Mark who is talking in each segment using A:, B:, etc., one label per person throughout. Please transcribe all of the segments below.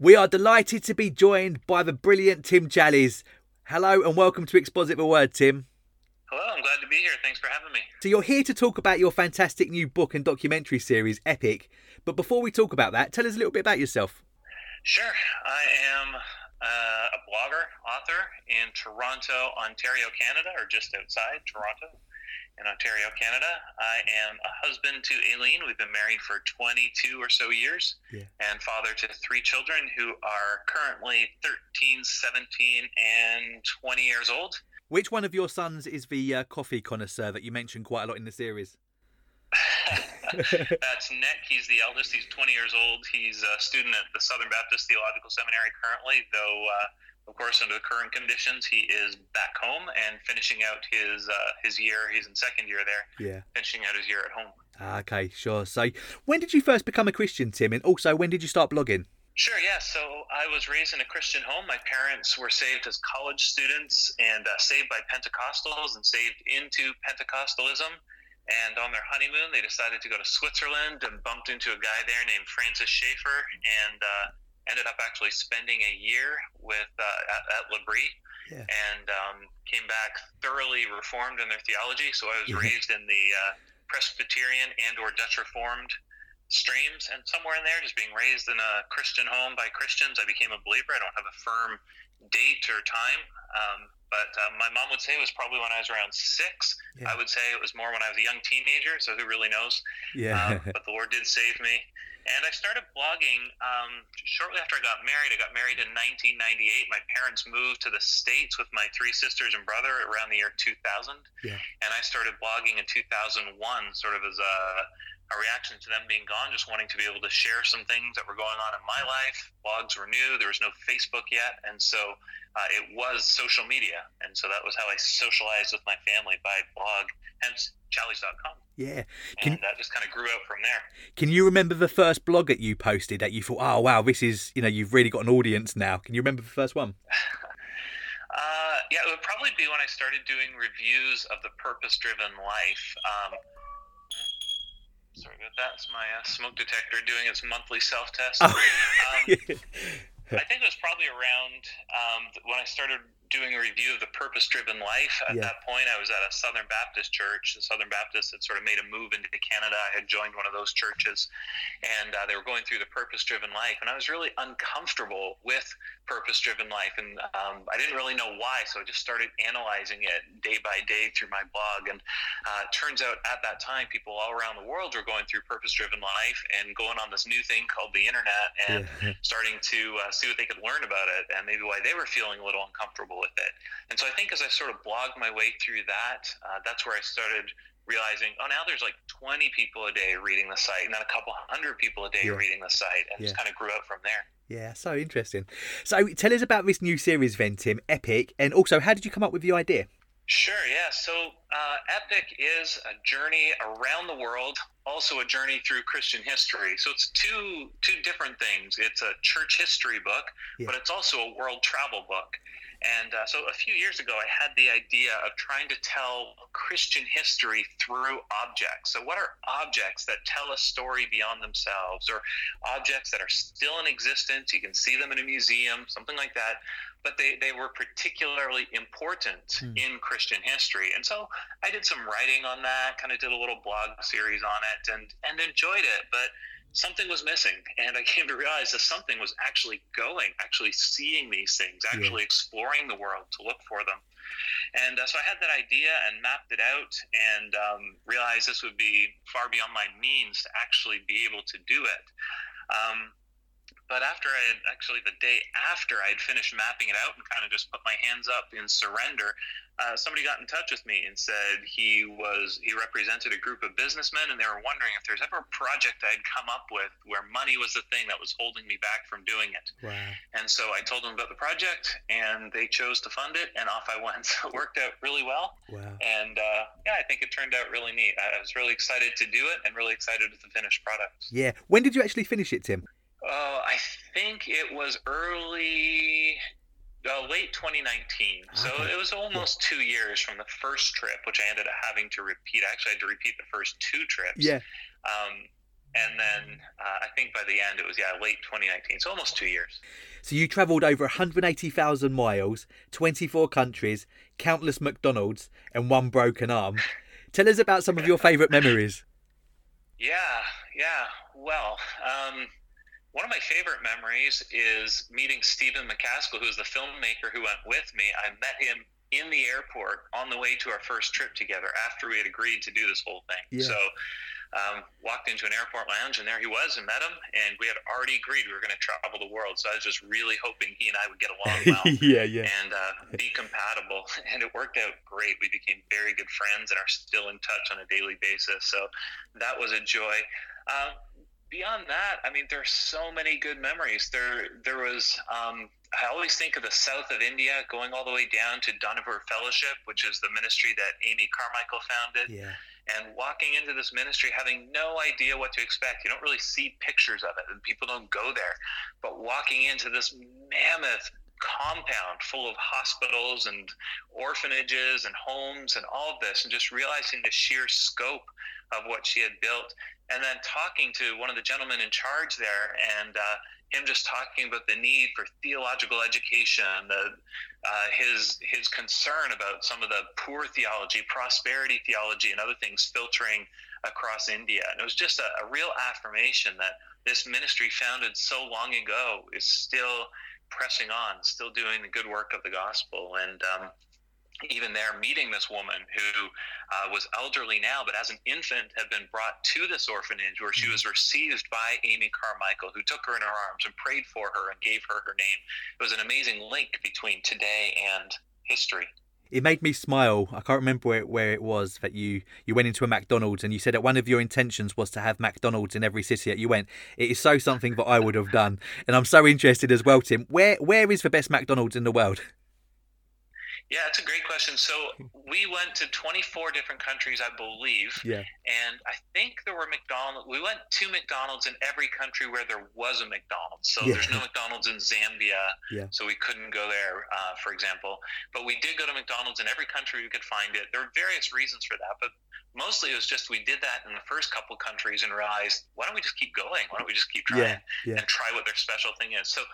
A: We are delighted to be joined by the brilliant Tim Challies. Hello and welcome to Exposit the Word, Tim.
B: Hello, I'm glad to be here. Thanks for having me.
A: So, you're here to talk about your fantastic new book and documentary series, Epic. But before we talk about that, tell us a little bit about yourself.
B: Sure. I am uh, a blogger, author in Toronto, Ontario, Canada, or just outside Toronto in Ontario, Canada. I am a husband to Aileen. We've been married for 22 or so years,
A: Yeah.
B: and father to three children who are currently 13, 17, and 20 years old.
A: Which one of your sons is the uh, coffee connoisseur that you mentioned quite a lot in the series?
B: That's Nick. He's the eldest. He's 20 years old. He's a student at the Southern Baptist Theological Seminary currently, though, uh, of course, under the current conditions, he is back home and finishing out his uh, his year. He's in second year there,
A: Yeah.
B: finishing out his year at home.
A: Ah, Okay, sure. So, when did you first become a Christian, Tim? And also, when did you start blogging?
B: Sure, yeah. So I was raised in a Christian home. My parents were saved as college students and uh, saved by Pentecostals and saved into Pentecostalism. And on their honeymoon, they decided to go to Switzerland and bumped into a guy there named Francis Schaeffer and uh, ended up actually spending a year with uh, at, at L'Abri
A: Yeah.
B: and um, came back thoroughly reformed in their theology. So I was
A: Yeah.
B: raised in the uh, Presbyterian and or Dutch Reformed streams and somewhere in there just being raised in a christian home by christians i became a believer i don't have a firm date or time um, but uh, my mom would say it was probably when i was around six
A: Yeah.
B: i would say it was more when i was a young teenager so who really knows
A: Yeah.
B: um, but the lord did save me and i started blogging um, shortly after i got married. I got married in 1998 my parents moved to the states with my three sisters and brother around the year 2000
A: Yeah.
B: and i started blogging in 2001 sort of as a a reaction to them being gone, just wanting to be able to share some things that were going on in my life. Blogs were new, there was no Facebook yet, and so uh, it was social media. And so that was how I socialized with my family by blog, hence challies.com.
A: yeah. Can-
B: And that just kind of grew out from there.
A: Can you remember the first blog that you posted that you thought, oh, wow, this is, you know, you've really got an audience now? Can you remember the first one?
B: Uh, yeah, it would probably be when I started doing reviews of the purpose driven life. Um, sorry about that. It's my uh, smoke detector doing its monthly self test.
A: Oh.
B: Um, I think it was probably around um, when I started doing a review of the purpose driven life. At
A: Yeah.
B: that point, I was at a Southern Baptist church. The Southern Baptists had sort of made a move into Canada. I had joined one of those churches, and uh, they were going through the purpose driven life. And I was really uncomfortable with purpose driven life. And um, I didn't really know why. So I just started analyzing it day by day through my blog. And uh, it turns out at that time, people all around the world were going through purpose driven life and going on this new thing called the internet and
A: Yeah.
B: starting to uh, see what they could learn about it and maybe why they were feeling a little uncomfortable with it. And so I think as I sort of blogged my way through that, uh, that's where I started realizing, oh, now there's like 20 people a day reading the site and then a couple hundred people a day
A: Yeah.
B: reading the site and just kind of grew out from there.
A: Yeah, so interesting. So tell us about this new series then, Tim, Epic, and also how did you come up with the idea?
B: Sure, yeah. So uh, Epic is a journey around the world, also a journey through Christian history. So it's two two different things. It's a church history book,
A: Yeah.
B: but it's also a world travel book. And uh, so a few years ago, I had the idea of trying to tell Christian history through objects. So, what are objects that tell a story beyond themselves, or objects that are still in existence? You can see them in a museum, something like that but they, they were particularly important
A: Hmm.
B: in Christian history. And so I did some writing on that, kind of did a little blog series on it and, and enjoyed it. But something was missing. And I came to realize that something was actually going, actually seeing these things,
A: Yeah.
B: actually exploring the world to look for them. And uh, so I had that idea and mapped it out and um, realized this would be far beyond my means to actually be able to do it. Um, but after I had actually the day after I had finished mapping it out and kind of just put my hands up in surrender, uh, somebody got in touch with me and said he was he represented a group of businessmen and they were wondering if there's ever a project I'd come up with where money was the thing that was holding me back from doing it.
A: Wow.
B: And so I told them about the project and they chose to fund it and off I went. So it worked out really well.
A: Wow.
B: And uh, yeah, I think it turned out really neat. I I was really excited to do it and really excited with the finished product.
A: Yeah. When did you actually finish it, Tim?
B: Oh, I think it was early, uh, late 2019. So
A: Okay.
B: it was almost two years from the first trip, which I ended up having to repeat. I actually had to repeat the first two trips.
A: Yeah.
B: Um, and then uh, I think by the end it was yeah late 2019, so almost two years.
A: So you travelled over 180,000 miles, 24 countries, countless McDonald's, and one broken arm. Tell us about some of your favourite memories.
B: Yeah, yeah. Well, um, one of my favorite memories is meeting Stephen McCaskell, who's the filmmaker who went with me. I met him in the airport on the way to our first trip together after we had agreed to do this whole thing. Yeah. So um, walked into an airport lounge and there he was and met him and we had already agreed we were going to travel the world so i was just really hoping he and i would get along well
A: yeah yeah
B: and uh, be compatible and it worked out great we became very good friends and are still in touch on a daily basis so that was a joy um, beyond that i mean there's so many good memories there there was um, I always think of the south of India going all the way down to Dohnavur Fellowship, which is the ministry that Amy Carmichael founded.
A: Yeah
B: and walking into this ministry having no idea what to expect. You don't really see pictures of it, and people don't go there. But walking into this mammoth compound full of hospitals and orphanages and homes and all of this, and just realizing the sheer scope of what she had built, and then talking to one of the gentlemen in charge there, and uh, him just talking about the need for theological education, the uh, his his concern about some of the poor theology, prosperity theology, and other things filtering across India. And it was just a, a real affirmation that this ministry, founded so long ago, is still pressing on, still doing the good work of the gospel. And um, even there meeting this woman who uh, was elderly now, but as an infant had been brought to this orphanage where she mm-hmm. was received by Amy Carmichael, who took her in her arms and prayed for her and gave her her name. It was an amazing link between today and history.
A: It made me smile. I can't remember where, where it was that you, you went into a McDonald's and you said that one of your intentions was to have McDonald's in every city that you went. It is so something that I would have done, and I'm so interested as well, Tim. Where where is the best McDonald's in the world?
B: Yeah, it's a great question. So we went to 24 different countries, I believe.
A: Yeah.
B: And I think there were McDonald's. We went to McDonald's in every country where there was a McDonald's. So yeah. there's no McDonald's in Zambia.
A: Yeah.
B: So we couldn't go there, uh, for example. But we did go to McDonald's in every country we could find it. There were various reasons for that, but mostly it was just we did that in the first couple countries and realized why don't we just keep going? Why don't we just keep trying
A: yeah.
B: and try what their special thing is? So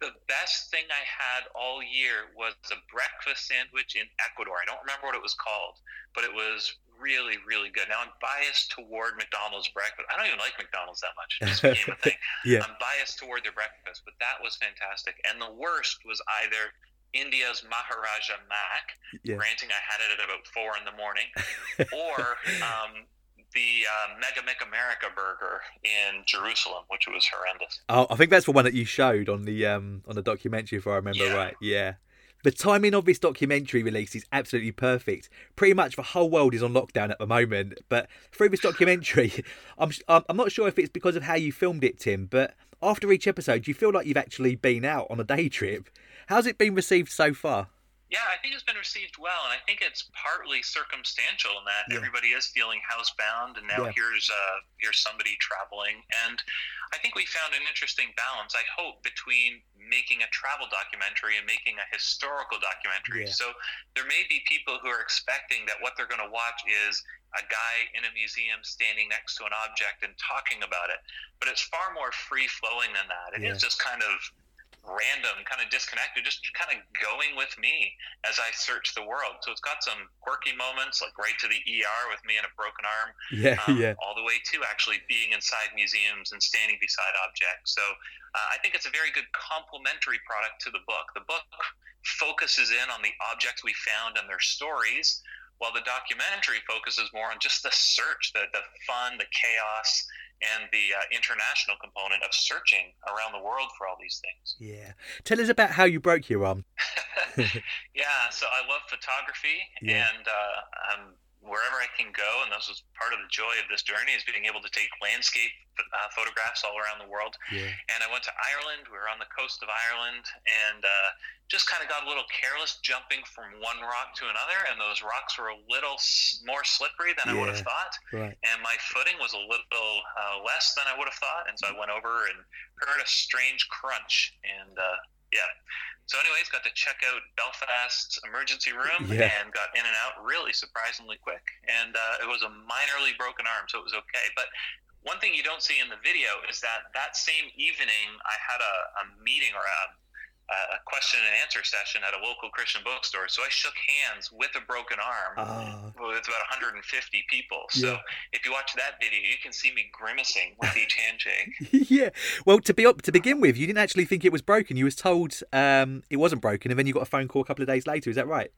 B: the best thing I had all year was a breakfast sandwich in Ecuador. I don't remember what it was called, but it was really, really good. Now I'm biased toward McDonald's breakfast. I don't even like McDonald's that much. It just became a thing.
A: yeah.
B: I'm biased toward their breakfast, but that was fantastic. And the worst was either India's Maharaja Mac, yeah. granting I had it at about four in the morning, or um, the uh, Mega Mick America burger in Jerusalem, which was horrendous.
A: Oh, I think that's the one that you showed on the um, on the documentary, if I remember
B: yeah.
A: right. Yeah. The timing of this documentary release is absolutely perfect. Pretty much the whole world is on lockdown at the moment, but through this documentary, I'm I'm not sure if it's because of how you filmed it, Tim, but after each episode, you feel like you've actually been out on a day trip. How's it been received so far?
B: Yeah, I think it's been received well, and I think it's partly circumstantial in that yeah. everybody is feeling housebound, and now yeah. here's uh, here's somebody traveling, and I think we found an interesting balance. I hope between making a travel documentary and making a historical documentary.
A: Yeah.
B: So there may be people who are expecting that what they're going to watch is a guy in a museum standing next to an object and talking about it, but it's far more free flowing than that. It is just kind of random, kind of disconnected, just kind of going with me as I search the world. So it's got some quirky moments, like right to the ER with me and a broken arm.
A: Yeah, um, yeah.
B: All the way to actually being inside museums and standing beside objects. So uh, I think it's a very good complementary product to the book. The book focuses in on the objects we found and their stories, while the documentary focuses more on just the search, the, the fun, the chaos, and the uh, international component of searching around the world for all these things.
A: Yeah. Tell us about how you broke your arm.
B: yeah, so I love photography yeah. and uh, I'm wherever I can go, and this was part of the joy of this journey is being able to take landscape uh, photographs all around the world.
A: Yeah.
B: And I went to Ireland. We were on the coast of Ireland, and uh, just kind of got a little careless jumping from one rock to another, and those rocks were a little more slippery than
A: yeah.
B: I would have thought.
A: Right.
B: And my footing was a little uh, less than I would have thought, and so I went over and heard a strange crunch, and uh, yeah. So, anyways, got to check out Belfast's emergency room
A: yeah.
B: and got in and out really surprisingly quick. And uh, it was a minorly broken arm, so it was okay. But one thing you don't see in the video is that that same evening I had a, a meeting or a a question and answer session at a local Christian bookstore. So I shook hands with a broken arm uh, with about 150 people. So yeah. if you watch that video, you can see me grimacing with each handshake.
A: yeah. Well, to be up to begin with, you didn't actually think it was broken. You was told um, it wasn't broken, and then you got a phone call a couple of days later. Is that right?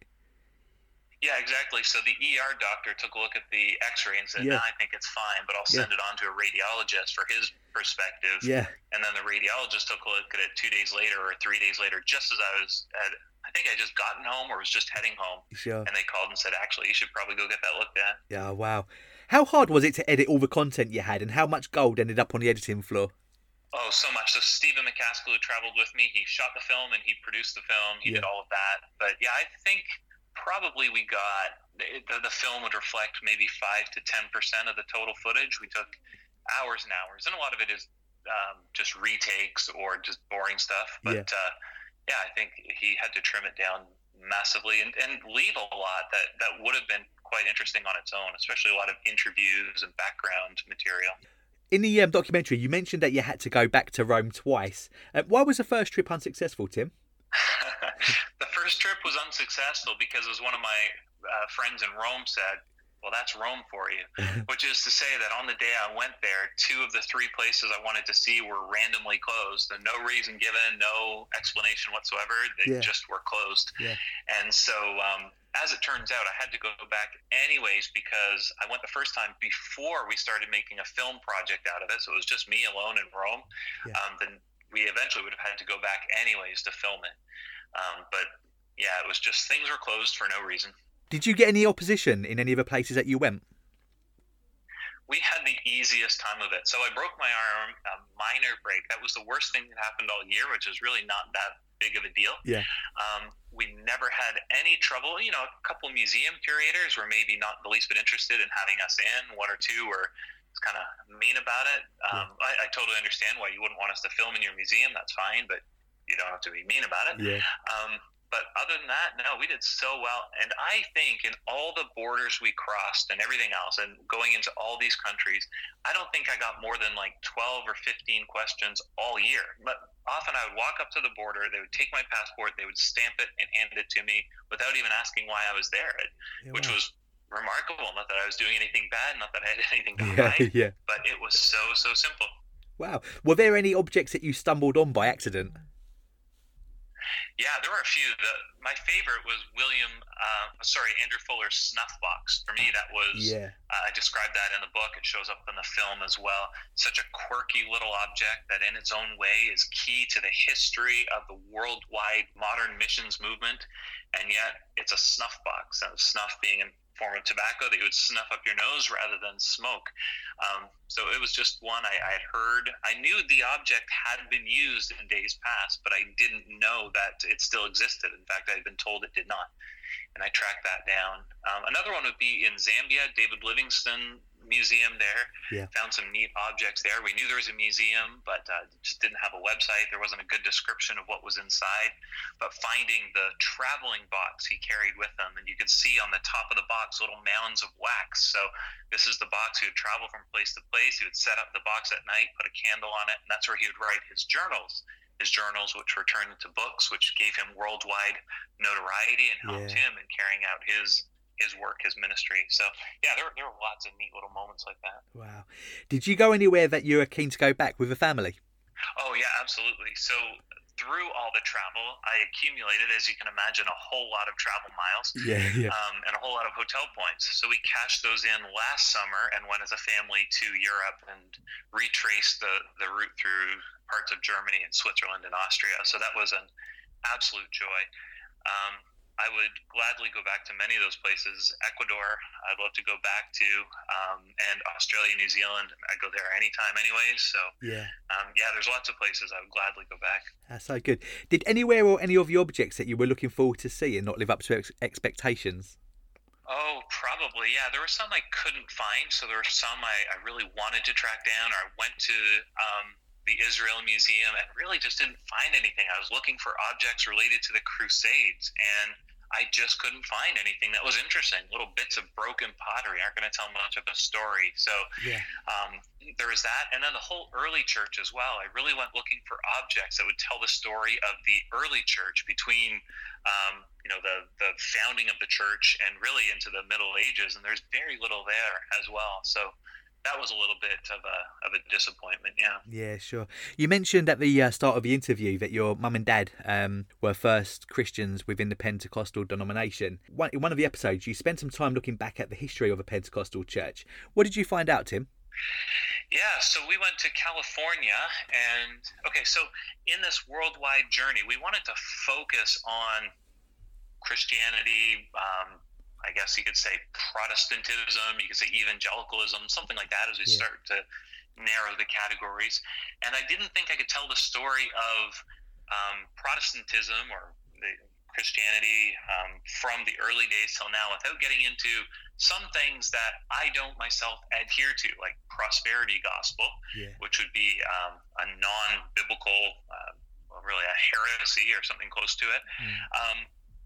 B: Yeah, exactly. So the ER doctor took a look at the X-ray and said, yeah. "I think it's fine, but I'll send yeah. it on to a radiologist for his perspective."
A: Yeah.
B: And then the radiologist took a look at it two days later or three days later, just as I was at. I think I just gotten home or was just heading home.
A: Sure.
B: And they called and said, "Actually, you should probably go get that looked at."
A: Yeah. Wow. How hard was it to edit all the content you had, and how much gold ended up on the editing floor?
B: Oh, so much. So Stephen McCaskell, who traveled with me, he shot the film and he produced the film. He yeah. did all of that. But yeah, I think probably we got the, the film would reflect maybe five to ten percent of the total footage. We took hours and hours, and a lot of it is um, just retakes or just boring stuff. But yeah. Uh, yeah, I think he had to trim it down massively and, and leave a lot that, that would have been quite interesting on its own, especially a lot of interviews and background material.
A: In the um, documentary, you mentioned that you had to go back to Rome twice. Uh, why was the first trip unsuccessful, Tim?
B: the first trip was unsuccessful because, as one of my uh, friends in Rome said, well, that's Rome for you. Which is to say that on the day I went there, two of the three places I wanted to see were randomly closed. And no reason given, no explanation whatsoever. They yeah. just were closed.
A: Yeah.
B: And so, um, as it turns out, I had to go back anyways because I went the first time before we started making a film project out of it. So it was just me alone in Rome. Yeah. Um, then we eventually would have had to go back anyways to film it. Um, but yeah, it was just things were closed for no reason.
A: Did you get any opposition in any of the places that you went?
B: We had the easiest time of it. So I broke my arm, a minor break. That was the worst thing that happened all year, which is really not that big of a deal.
A: Yeah.
B: Um, we never had any trouble. You know, a couple museum curators were maybe not the least bit interested in having us in. One or two were kind of mean about it. Um, yeah. I, I, totally understand why you wouldn't want us to film in your museum. That's fine, but you don't have to be mean about it.
A: Yeah.
B: Um, but other than that, no, we did so well. And I think in all the borders we crossed and everything else, and going into all these countries, I don't think I got more than like 12 or 15 questions all year. But often I would walk up to the border, they would take my passport, they would stamp it and hand it to me without even asking why I was there, yeah, which wow. was remarkable. Not that I was doing anything bad, not that I had anything to
A: yeah, hide,
B: yeah. but it was so, so simple.
A: Wow. Were there any objects that you stumbled on by accident?
B: Yeah, there were a few. The, my favorite was William, uh, sorry, Andrew Fuller's snuff box. For me, that was.
A: Yeah.
B: Uh, I described that in the book. It shows up in the film as well. Such a quirky little object that, in its own way, is key to the history of the worldwide modern missions movement, and yet it's a snuff box. And snuff being an form of tobacco that you would snuff up your nose rather than smoke. Um, so it was just one I, I, had heard. I knew the object had been used in days past, but I didn't know that it still existed. In fact, I had been told it did not. And I tracked that down. Um, another one would be in Zambia. David Livingstone museum there.
A: Yeah.
B: Found some neat objects there. We knew there was a museum, but uh, just didn't have a website. There wasn't a good description of what was inside. But finding the traveling box he carried with him, and you could see on the top of the box little mounds of wax. So this is the box he would travel from place to place. He would set up the box at night, put a candle on it, and that's where he would write his journals his journals, which were turned into books, which gave him worldwide notoriety and helped yeah. him in carrying out his his work, his ministry. So yeah, there there were lots of neat little moments like that.
A: Wow. Did you go anywhere that you were keen to go back with the family?
B: Oh yeah, absolutely. So through all the travel, I accumulated, as you can imagine, a whole lot of travel miles.
A: Yeah, yeah.
B: Um, and a whole lot of hotel points. So we cashed those in last summer and went as a family to Europe and retraced the the route through parts of Germany and Switzerland and Austria. So that was an absolute joy. Um, I would gladly go back to many of those places. Ecuador, I'd love to go back to, um, and Australia, New Zealand. I go there anytime, anyways. So
A: yeah,
B: um, yeah. There's lots of places I would gladly go back.
A: That's so good. Did anywhere or any of the objects that you were looking forward to see and not live up to ex- expectations?
B: Oh, probably. Yeah, there were some I couldn't find. So there were some I, I really wanted to track down. Or I went to um, the Israel Museum and really just didn't find anything. I was looking for objects related to the Crusades, and I just couldn't find anything that was interesting. Little bits of broken pottery aren't going to tell much of a story. So yeah. um, there was that. And then the whole early church as well. I really went looking for objects that would tell the story of the early church between, um, you know, the, the founding of the church and really into the Middle Ages. And there's very little there as well. So that was a little bit of a of a disappointment. Yeah.
A: Yeah, sure. You mentioned at the uh, start of the interview that your mum and dad um, were first Christians within the Pentecostal denomination. One, in one of the episodes, you spent some time looking back at the history of a Pentecostal church. What did you find out, Tim?
B: Yeah, so we went to California, and okay, so in this worldwide journey, we wanted to focus on Christianity, um, I guess you could say Protestantism, you could say evangelicalism, something like that as we yeah. start to narrow the categories. And I didn't think I could tell the story of um, Protestantism or the Christianity um, from the early days till now without getting into some things that I don't myself adhere to, like prosperity gospel, yeah. which would be um, a non-biblical, uh, well, really a heresy or something close to it. Mm.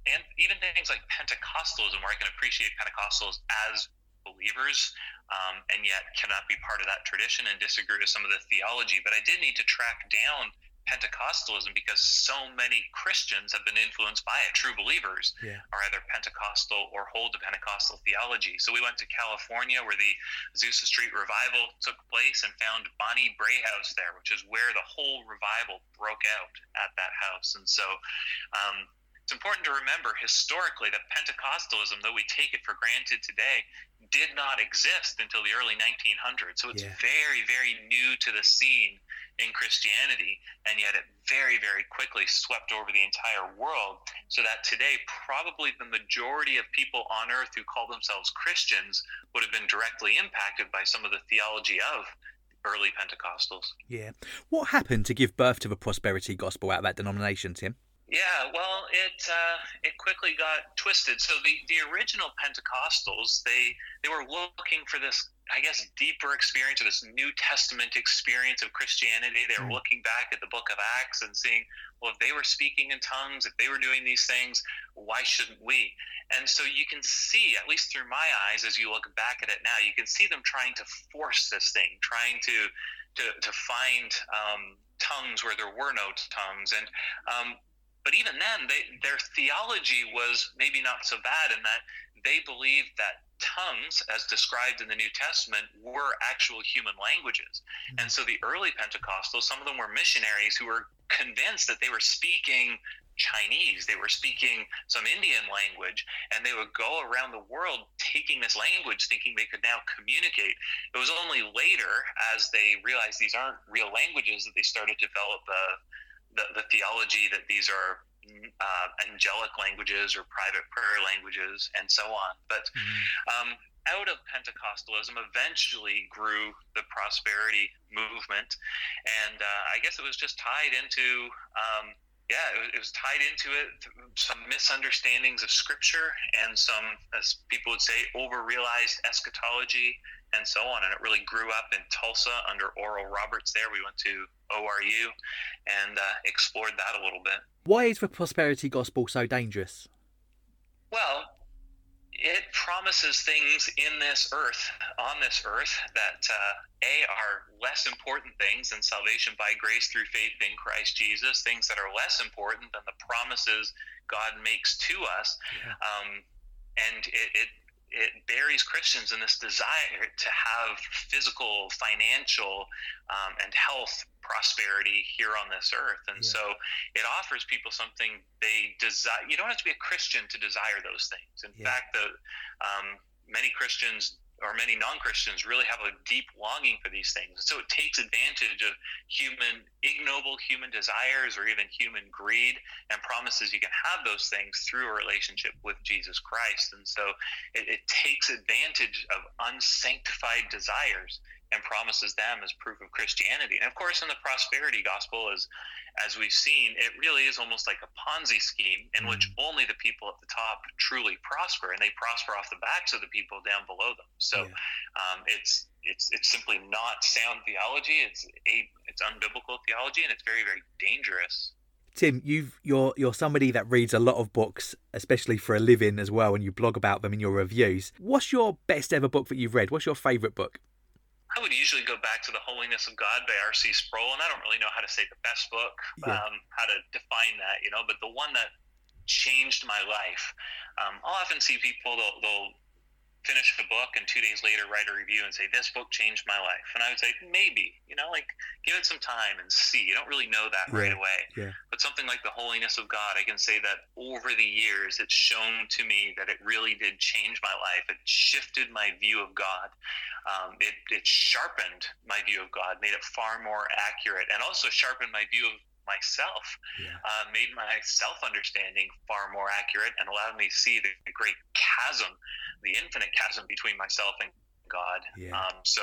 B: And even things like Pentecostalism, where I can appreciate Pentecostals as believers, um, and yet cannot be part of that tradition and disagree with some of the theology. But I did need to track down Pentecostalism because so many Christians have been influenced by it. True believers yeah. are either Pentecostal or hold to Pentecostal theology. So we went to California where the Azusa Street revival took place and found Bonnie Brae House there, which is where the whole revival broke out at that house. And so um, it's important to remember historically that Pentecostalism, though we take it for granted today, did not exist until the early 1900s. So it's yeah. very, very new to the scene in Christianity, and yet it very, very quickly swept over the entire world. So that today, probably the majority of people on earth who call themselves Christians would have been directly impacted by some of the theology of early Pentecostals.
A: Yeah. What happened to give birth to the prosperity gospel out of that denomination, Tim?
B: Yeah, well, it uh, it quickly got twisted. So the, the original Pentecostals, they they were looking for this, I guess, deeper experience or this New Testament experience of Christianity. They were mm. looking back at the Book of Acts and seeing, well, if they were speaking in tongues, if they were doing these things, why shouldn't we? And so you can see, at least through my eyes, as you look back at it now, you can see them trying to force this thing, trying to to to find. Um, tongues where there were no tongues and um, but even then, they, their theology was maybe not so bad in that they believed that tongues, as described in the New Testament, were actual human languages. Mm-hmm. And so the early Pentecostals, some of them were missionaries who were convinced that they were speaking Chinese, they were speaking some Indian language, and they would go around the world taking this language, thinking they could now communicate. It was only later, as they realized these aren't real languages, that they started to develop the the, the theology that these are uh, angelic languages or private prayer languages and so on. But mm-hmm. um, out of Pentecostalism eventually grew the prosperity movement. And uh, I guess it was just tied into. Um, yeah, it was, it was, tied into it some misunderstandings of scripture and some, as people would say, over-realized eschatology and so on. And it really grew up in Tulsa under Oral Roberts. There, we went to ORU and uh, explored that a little bit.
A: Why is the prosperity gospel so dangerous?
B: Well, it promises things in this earth, on this earth, that uh, a are less important things than salvation by grace through faith in Christ Jesus. Things that are less important than the promises God makes to us, yeah. um, and it, it it buries Christians in this desire to have physical, financial, um, and health prosperity here on this earth. And yeah. so it offers people something they desire. You don't have to be a Christian to desire those things. In yeah. fact, the um, many Christians or many non-Christians really have a deep longing for these things. So it takes advantage of human ignoble human desires or even human greed and promises you can have those things through a relationship with Jesus Christ. And so it, it takes advantage of unsanctified desires and promises them as proof of Christianity. And of course, in the prosperity gospel, as as we've seen, it really is almost like a Ponzi scheme in which mm. only the people at the top truly prosper, and they prosper off the backs of the people down below them. So yeah. um, it's it's it's simply not sound theology. It's a it's unbiblical theology, and it's very very dangerous.
A: Tim, you've you're you're somebody that reads a lot of books, especially for a living as well, and you blog about them in your reviews. What's your best ever book that you've read? What's your favourite book?
B: I would usually go back to The Holiness of God by R.C. Sproul, and I don't really know how to say the best book, yeah. um, how to define that, you know, but the one that changed my life. Um, I'll often see people, they'll, they'll finish a book and two days later write a review and say this book changed my life. And i would say maybe you know like give it some time and see. You don't really know that
A: yeah,
B: right away.
A: yeah.
B: but something like the holiness of god i can say that over the years it's shown to me that it really did change my life. It shifted my view of god. Um, it, it sharpened my view of god made it far more accurate and also sharpened my view of myself,
A: yeah.
B: uh, made my self understanding far more accurate, and allowed me to see the, the great chasm, the infinite chasm between myself and God.
A: Yeah.
B: Um, so,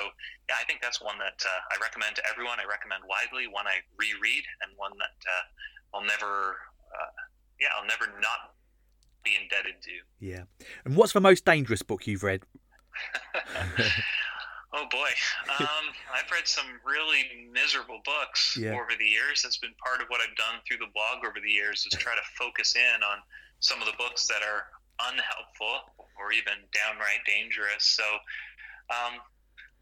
B: yeah, I think that's one that uh, I recommend to everyone. I recommend widely, one I reread, and one that uh, I'll never, uh, yeah, I'll never not be indebted to.
A: Yeah. And what's the most dangerous book you've read?
B: Oh boy, um, I've read some really miserable books
A: yeah.
B: over the years. That's been part of what I've done through the blog over the years is try to focus in on some of the books that are unhelpful or even downright dangerous. So, um,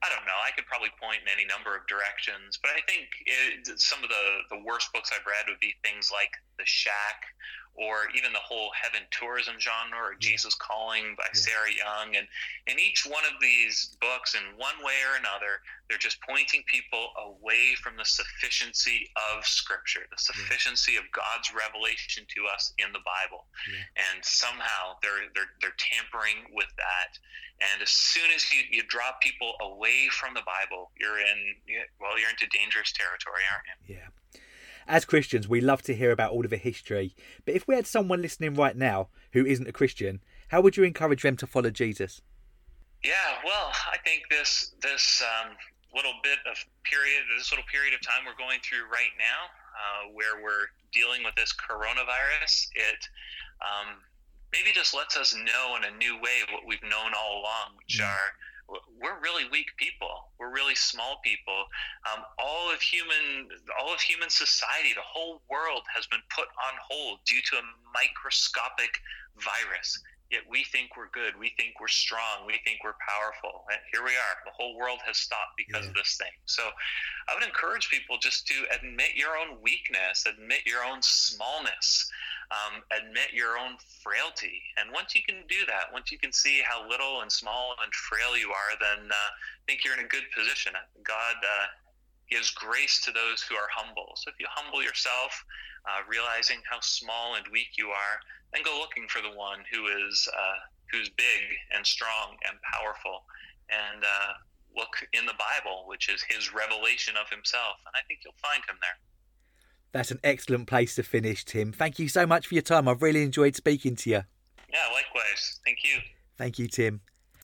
B: I don't know. I could probably point in any number of directions, but I think it, some of the the worst books I've read would be things like The Shack or even the whole heaven tourism genre or Jesus Calling by Sarah Young. And in each one of these books, in one way or another, they're just pointing people away from the sufficiency of Scripture, the sufficiency of God's revelation to us in the Bible. And somehow they're, they're, they're tampering with that. And as soon as you, you draw people away from the Bible, you're in, well, you're into dangerous territory, aren't you?
A: Yeah as Christians, we love to hear about all of the history. But if we had someone listening right now who isn't a Christian, how would you encourage them to follow Jesus?
B: Yeah, well, I think this this um, little bit of period, this little period of time we're going through right now, uh, where we're dealing with this coronavirus, it um, maybe just lets us know in a new way what we've known all along, which mm. are we're really weak people. We're really small people. Um, all of human, all of human society, the whole world has been put on hold due to a microscopic virus. Yet we think we're good. We think we're strong. We think we're powerful. And here we are. The whole world has stopped because yeah. of this thing. So I would encourage people just to admit your own weakness, admit your own smallness, um, admit your own frailty. And once you can do that, once you can see how little and small and frail you are, then uh, I think you're in a good position. God uh, gives grace to those who are humble. So if you humble yourself, uh, realizing how small and weak you are, then go looking for the one who is uh, who's big and strong and powerful, and uh, look in the Bible, which is His revelation of Himself, and I think you'll find Him there.
A: That's an excellent place to finish, Tim. Thank you so much for your time. I've really enjoyed speaking to you.
B: Yeah, likewise. Thank you.
A: Thank you, Tim.